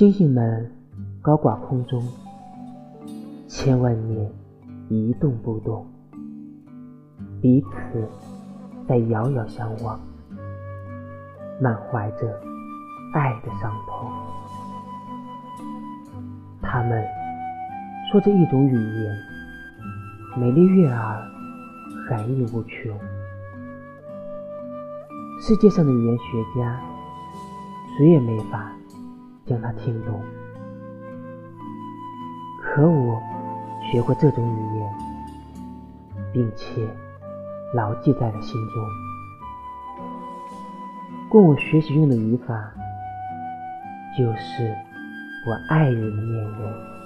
星星们高挂空中，千万年一动不动，彼此在遥遥相望，满怀着爱的伤痛。他们说着一种语言，美丽悦耳，含义无穷。世界上的语言学家，谁也没法将他听懂。可我学过这种语言，并且牢记在了心中。供我学习用的语法，就是我爱人的面容。